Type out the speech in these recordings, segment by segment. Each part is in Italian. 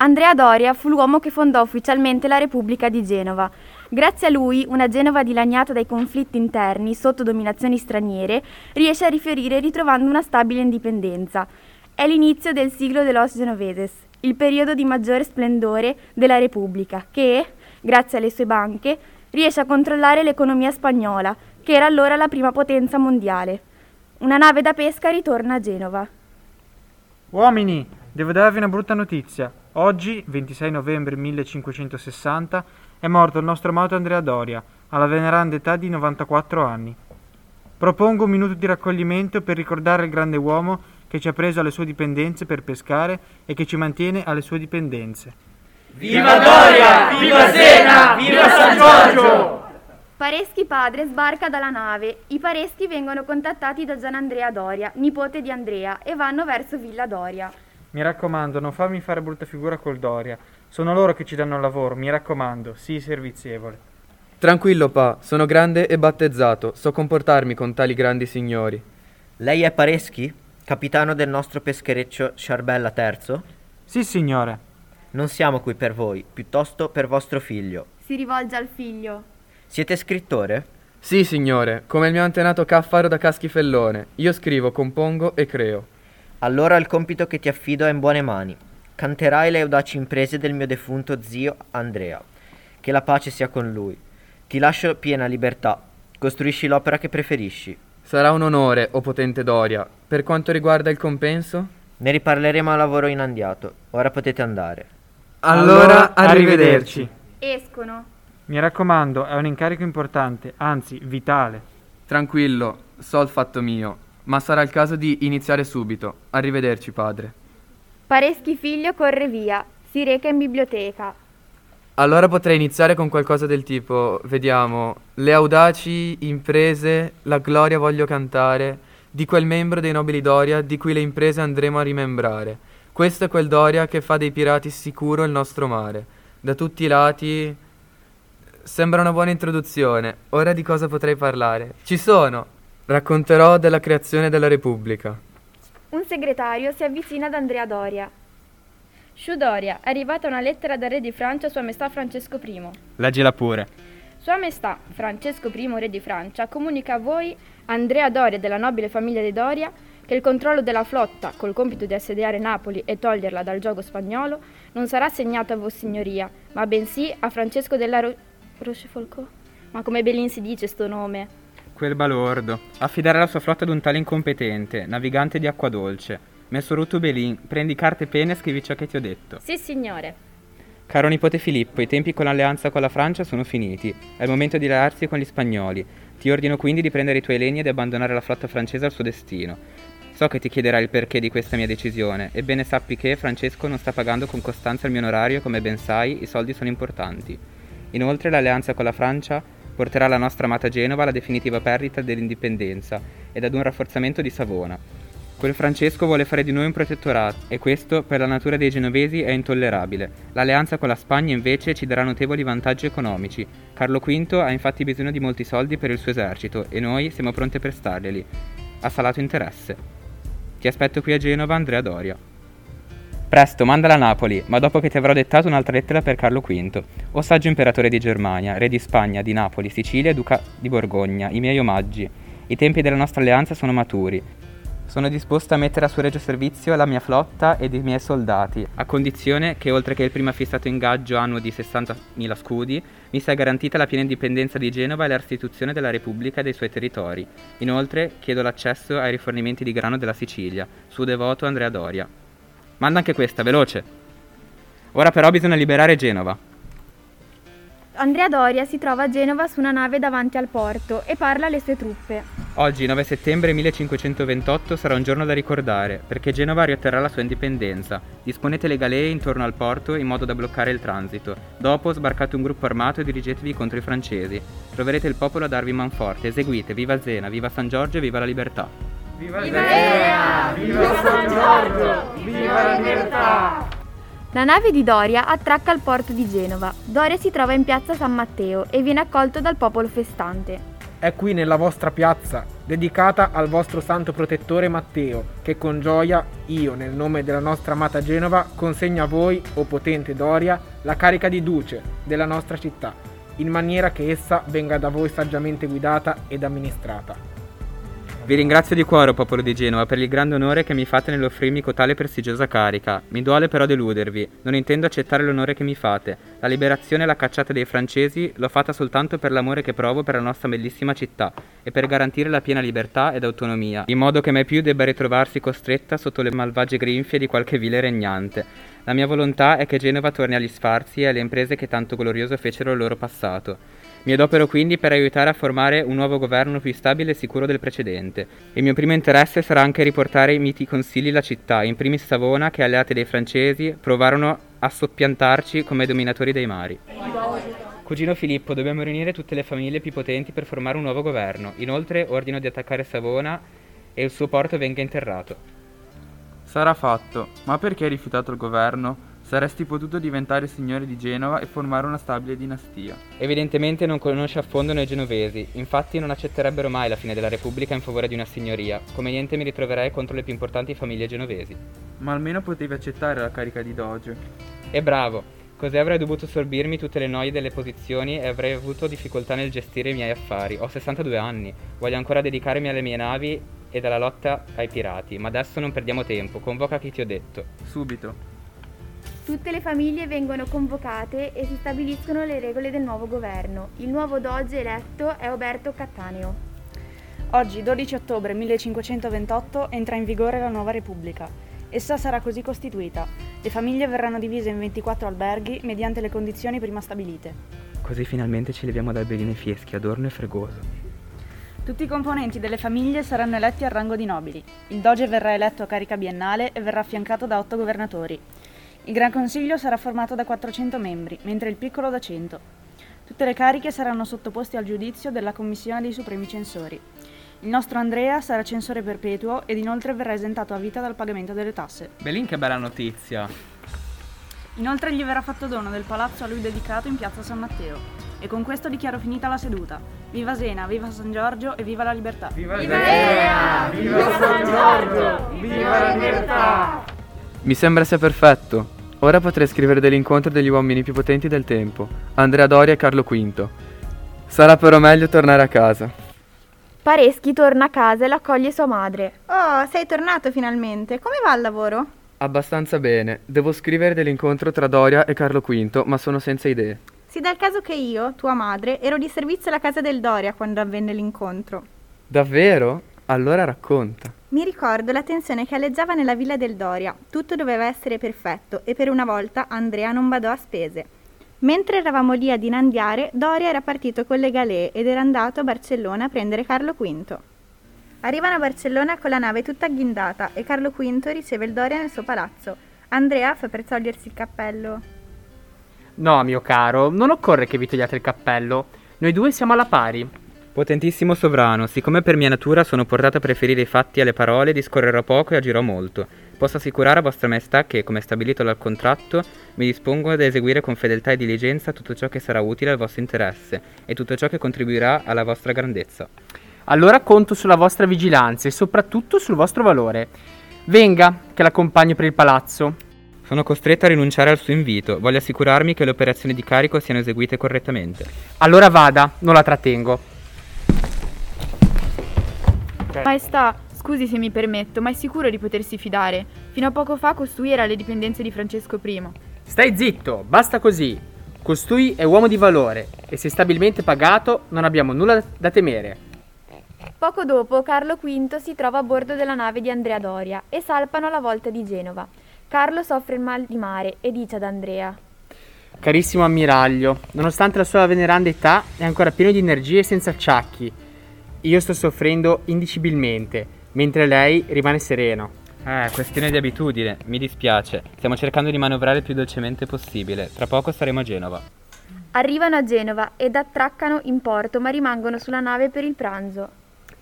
Andrea Doria fu l'uomo che fondò ufficialmente la Repubblica di Genova. Grazie a lui, una Genova dilaniata dai conflitti interni sotto dominazioni straniere riesce a rifiorire ritrovando una stabile indipendenza. È l'inizio del siglo de los Genoveses, il periodo di maggiore splendore della Repubblica, che, grazie alle sue banche, riesce a controllare l'economia spagnola, che era allora la prima potenza mondiale. Una nave da pesca ritorna a Genova. Uomini, devo darvi una brutta notizia. Oggi, 26 novembre 1560, è morto il nostro amato Andrea Doria, alla veneranda età di 94 anni. Propongo un minuto di raccoglimento per ricordare il grande uomo che ci ha preso alle sue dipendenze per pescare e che ci mantiene alle sue dipendenze. Viva Doria! Viva Zena! Viva San Giorgio! Pareschi padre sbarca dalla nave. I Pareschi vengono contattati da Gian Andrea Doria, nipote di Andrea, e vanno verso Villa Doria. Mi raccomando, non farmi fare brutta figura col Doria. Sono loro che ci danno lavoro, mi raccomando, sii servizievole. Tranquillo, pa, sono grande e battezzato, so comportarmi con tali grandi signori. Lei è Pareschi? Capitano del nostro peschereccio Sciarbella III? Sì, signore. Non siamo qui per voi, piuttosto per vostro figlio. Si rivolge al figlio. Siete scrittore? Sì, signore, come il mio antenato Caffaro da Caschifellone. Io scrivo, compongo e creo. Allora il compito che ti affido è in buone mani. Canterai le audaci imprese del mio defunto zio Andrea. Che la pace sia con lui. Ti lascio piena libertà. Costruisci l'opera che preferisci. Sarà un onore, o potente Doria. Per quanto riguarda il compenso? Ne riparleremo a lavoro inandiato. Ora potete andare. Allora, arrivederci. Escono. Mi raccomando, è un incarico importante, anzi vitale. Tranquillo, so il fatto mio, ma sarà il caso di iniziare subito. Arrivederci, padre. Pareschi figlio corre via. Si reca in biblioteca. Allora potrei iniziare con qualcosa del tipo, vediamo, le audaci imprese, la gloria voglio cantare, di quel membro dei nobili Doria di cui le imprese andremo a rimembrare. Questo è quel Doria che fa dei pirati sicuro il nostro mare. Da tutti i lati sembra una buona introduzione. Ora di cosa potrei parlare? Ci sono! Racconterò della creazione della Repubblica. Un segretario si avvicina ad Andrea Doria. Sciù Doria, è arrivata una lettera dal re di Francia a Sua Maestà Francesco I. Leggila pure. Sua Maestà Francesco I, re di Francia, comunica a voi, Andrea Doria della nobile famiglia di Doria, che il controllo della flotta, col compito di assediare Napoli e toglierla dal gioco spagnolo, non sarà assegnato a Vossignoria, ma bensì a Francesco della Ro- Rochefoucauld. Ma come Belin si dice sto nome? Quel balordo. Affidare la sua flotta ad un tale incompetente, navigante di acqua dolce. Messo Ruto Belin, prendi carta e penna e scrivi ciò che ti ho detto. Sì, signore. Caro nipote Filippo, i tempi con l'alleanza con la Francia sono finiti. È il momento di allearsi con gli spagnoli. Ti ordino quindi di prendere i tuoi legni e di abbandonare la flotta francese al suo destino. So che ti chiederai il perché di questa mia decisione, ebbene sappi che Francesco non sta pagando con costanza il mio onorario e come ben sai i soldi sono importanti. Inoltre l'alleanza con la Francia porterà la nostra amata Genova alla definitiva perdita dell'indipendenza ed ad un rafforzamento di Savona. Quel Francesco vuole fare di noi un protettorato e questo per la natura dei genovesi è intollerabile. L'alleanza con la Spagna invece ci darà notevoli vantaggi economici. Carlo V ha infatti bisogno di molti soldi per il suo esercito e noi siamo pronti a prestarglieli. Ha salato interesse. Ti aspetto qui a Genova, Andrea Doria. Presto, mandala a Napoli, ma dopo che ti avrò dettato un'altra lettera per Carlo V. O saggio imperatore di Germania, re di Spagna, di Napoli, Sicilia e duca di Borgogna, i miei omaggi. I tempi della nostra alleanza sono maturi. Sono disposto a mettere a suo regio servizio la mia flotta ed i miei soldati, a condizione che, oltre che il prima fissato ingaggio annuo di 60.000 scudi, mi sia garantita la piena indipendenza di Genova e la restituzione della Repubblica e dei suoi territori. Inoltre, chiedo l'accesso ai rifornimenti di grano della Sicilia. Suo devoto Andrea Doria. Manda anche questa, veloce. Ora però bisogna liberare Genova. Andrea Doria si trova a Genova su una nave davanti al porto e parla alle sue truppe. Oggi, 9 settembre 1528, sarà un giorno da ricordare, perché Genova riotterrà la sua indipendenza. Disponete le galee intorno al porto in modo da bloccare il transito. Dopo sbarcate un gruppo armato e dirigetevi contro i francesi. Troverete il popolo a darvi manforte. Eseguite, viva Zena, viva San Giorgio e viva la libertà. Viva Zena! Viva San Giorgio! Viva la libertà! La nave di Doria attracca al porto di Genova. Doria si trova in piazza San Matteo e viene accolto dal popolo festante. È qui nella vostra piazza dedicata al vostro santo protettore Matteo, che con gioia io, nel nome della nostra amata Genova, consegno a voi, o potente Doria, la carica di duce della nostra città, in maniera che essa venga da voi saggiamente guidata ed amministrata. Vi ringrazio di cuore, popolo di Genova, per il grande onore che mi fate nell'offrirmi cotale prestigiosa carica. Mi duole però deludervi. Non intendo accettare l'onore che mi fate. La liberazione e la cacciata dei francesi l'ho fatta soltanto per l'amore che provo per la nostra bellissima città e per garantire la piena libertà ed autonomia, in modo che mai più debba ritrovarsi costretta sotto le malvagie grinfie di qualche vile regnante. La mia volontà è che Genova torni agli sfarzi e alle imprese che tanto glorioso fecero il loro passato. Mi adopero quindi per aiutare a formare un nuovo governo più stabile e sicuro del precedente. Il mio primo interesse sarà anche riportare i miti consigli alla città, in primis Savona, che alleate dei francesi provarono a soppiantarci come dominatori dei mari. Cugino Filippo, dobbiamo riunire tutte le famiglie più potenti per formare un nuovo governo. Inoltre ordino di attaccare Savona e il suo porto venga interrato. Sarà fatto, ma perché hai rifiutato il governo? Saresti potuto diventare signore di Genova e formare una stabile dinastia. Evidentemente non conosce a fondo noi genovesi, infatti non accetterebbero mai la fine della Repubblica in favore di una signoria. Come niente mi ritroverei contro le più importanti famiglie genovesi. Ma almeno potevi accettare la carica di doge. E bravo, così avrei dovuto sorbirmi tutte le noie delle posizioni e avrei avuto difficoltà nel gestire i miei affari. Ho 62 anni, voglio ancora dedicarmi alle mie navi e alla lotta ai pirati, ma adesso non perdiamo tempo, convoca chi ti ho detto. Subito. Tutte le famiglie vengono convocate e si stabiliscono le regole del nuovo governo. Il nuovo doge eletto è Oberto Cattaneo. Oggi, 12 ottobre 1528, entra in vigore la nuova Repubblica. Essa sarà così costituita. Le famiglie verranno divise in 24 alberghi mediante le condizioni prima stabilite. Così finalmente ci leviamo dal beline fieschi, adorno e fregoso. Tutti i componenti delle famiglie saranno eletti al rango di nobili. Il doge verrà eletto a carica biennale e verrà affiancato da otto governatori. Il Gran Consiglio sarà formato da 400 membri, mentre il piccolo da 100. Tutte le cariche saranno sottoposte al giudizio della Commissione dei Supremi Censori. Il nostro Andrea sarà censore perpetuo ed inoltre verrà esentato a vita dal pagamento delle tasse. Belin che bella notizia! Inoltre gli verrà fatto dono del palazzo a lui dedicato in piazza San Matteo. E con questo dichiaro finita la seduta. Viva Sena, viva San Giorgio e viva la libertà! Viva, viva Sena! Viva San Giorgio! Viva la libertà! Mi sembra sia perfetto. Ora potrei scrivere dell'incontro degli uomini più potenti del tempo, Andrea Doria e Carlo V. Sarà però meglio tornare a casa. Pareschi torna a casa e lo accoglie sua madre. Oh, sei tornato finalmente. Come va il lavoro? Abbastanza bene. Devo scrivere dell'incontro tra Doria e Carlo V, ma sono senza idee. Si dà il caso che io, tua madre, ero di servizio alla casa del Doria quando avvenne l'incontro. Davvero? Allora racconta. Mi ricordo la tensione che alleggiava nella villa del Doria. Tutto doveva essere perfetto e per una volta Andrea non badò a spese. Mentre eravamo lì ad inandiare, Doria era partito con le galee ed era andato a Barcellona a prendere Carlo V. Arrivano a Barcellona con la nave tutta agghindata e Carlo V riceve il Doria nel suo palazzo. Andrea fa per togliersi il cappello. No, mio caro, non occorre che vi togliate il cappello. Noi due siamo alla pari. Potentissimo sovrano, siccome per mia natura sono portato a preferire i fatti alle parole, discorrerò poco e agirò molto. Posso assicurare a vostra maestà che, come stabilito dal contratto, mi dispongo ad eseguire con fedeltà e diligenza tutto ciò che sarà utile al vostro interesse e tutto ciò che contribuirà alla vostra grandezza. Allora conto sulla vostra vigilanza e soprattutto sul vostro valore. Venga, che l'accompagno per il palazzo. Sono costretto a rinunciare al suo invito. Voglio assicurarmi che le operazioni di carico siano eseguite correttamente. Allora vada, non la trattengo. Maestà, scusi se mi permetto, ma è sicuro di potersi fidare? Fino a poco fa costui era alle dipendenze di Francesco I. Stai zitto, basta così. Costui è uomo di valore e se stabilmente pagato non abbiamo nulla da temere. Poco dopo Carlo V si trova a bordo della nave di Andrea Doria e salpano alla volta di Genova. Carlo soffre il mal di mare e dice ad Andrea Carissimo ammiraglio, nonostante la sua veneranda età è ancora pieno di energie e senza acciacchi io sto soffrendo indicibilmente, mentre lei rimane sereno. Eh, questione di abitudine, mi dispiace. Stiamo cercando di manovrare il più dolcemente possibile. Tra poco saremo a Genova. Arrivano a Genova ed attraccano in porto, ma rimangono sulla nave per il pranzo.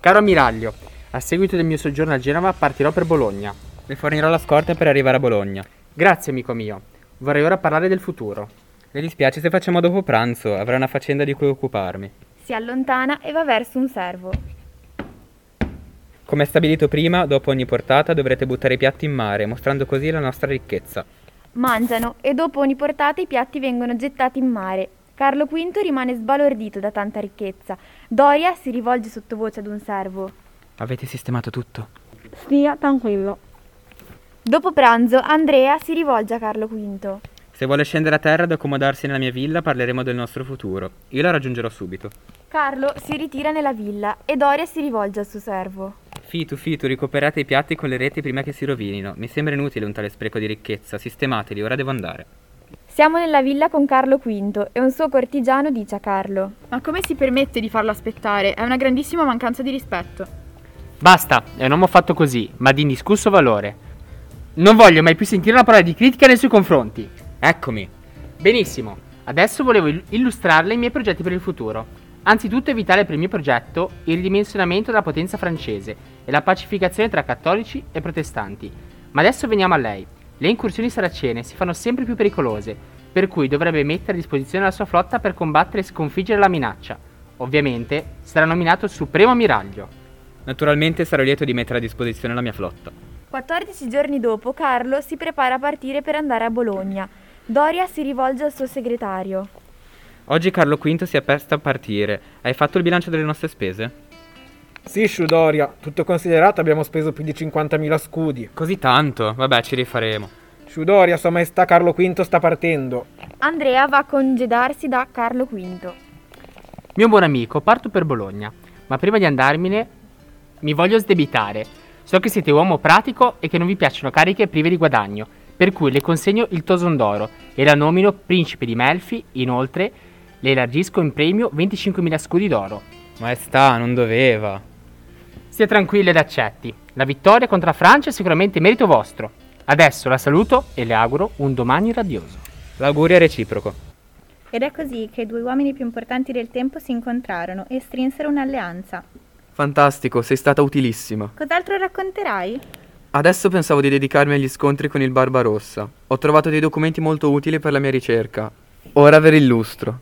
Caro ammiraglio, a seguito del mio soggiorno a Genova partirò per Bologna. Le fornirò la scorta per arrivare a Bologna. Grazie, amico mio. Vorrei ora parlare del futuro. Le dispiace se facciamo dopo pranzo, avrò una faccenda di cui occuparmi. Si allontana e va verso un servo. Come stabilito prima, dopo ogni portata dovrete buttare i piatti in mare, mostrando così la nostra ricchezza. Mangiano e dopo ogni portata i piatti vengono gettati in mare. Carlo V rimane sbalordito da tanta ricchezza. Doria si rivolge sottovoce ad un servo. Avete sistemato tutto? Stia tranquillo. Dopo pranzo Andrea si rivolge a Carlo V. Se vuole scendere a terra ad accomodarsi nella mia villa, parleremo del nostro futuro. Io la raggiungerò subito. Carlo si ritira nella villa e Doria si rivolge al suo servo. Fitu, Fitu, recuperate i piatti con le reti prima che si rovinino. Mi sembra inutile un tale spreco di ricchezza. Sistemateli, ora devo andare. Siamo nella villa con Carlo V e un suo cortigiano dice a Carlo: Ma come si permette di farlo aspettare? È una grandissima mancanza di rispetto. Basta, è un uomo fatto così, ma di indiscusso valore. Non voglio mai più sentire una parola di critica nei suoi confronti. Eccomi. Benissimo, adesso volevo il- illustrarle i miei progetti per il futuro. Anzitutto è vitale per il mio progetto il ridimensionamento della potenza francese e la pacificazione tra cattolici e protestanti. Ma adesso veniamo a lei. Le incursioni saracene si fanno sempre più pericolose, per cui dovrebbe mettere a disposizione la sua flotta per combattere e sconfiggere la minaccia. Ovviamente sarà nominato Supremo Ammiraglio. Naturalmente sarò lieto di mettere a disposizione la mia flotta. 14 giorni dopo Carlo si prepara a partire per andare a Bologna. Doria si rivolge al suo segretario. Oggi Carlo V si appresta a partire. Hai fatto il bilancio delle nostre spese? Sì, Sciudoria, tutto considerato abbiamo speso più di 50.000 scudi. Così tanto? Vabbè, ci rifaremo. Sciudoria, Sua Maestà Carlo V sta partendo. Andrea va a congedarsi da Carlo V. Mio buon amico, parto per Bologna, ma prima di andarmene mi voglio sdebitare. So che siete uomo pratico e che non vi piacciono cariche prive di guadagno, per cui le consegno il toson d'oro e la nomino principe di Melfi. Inoltre, le elargisco in premio 25.000 scudi d'oro. Maestà, non doveva. Stia tranquillo ed accetti. La vittoria contro la Francia è sicuramente merito vostro. Adesso la saluto e le auguro un domani radioso. L'augurio è reciproco. Ed è così che i due uomini più importanti del tempo si incontrarono e strinsero un'alleanza. Fantastico, sei stata utilissima. Cos'altro racconterai? Adesso pensavo di dedicarmi agli scontri con il Barbarossa. Ho trovato dei documenti molto utili per la mia ricerca. Ora ve li illustro.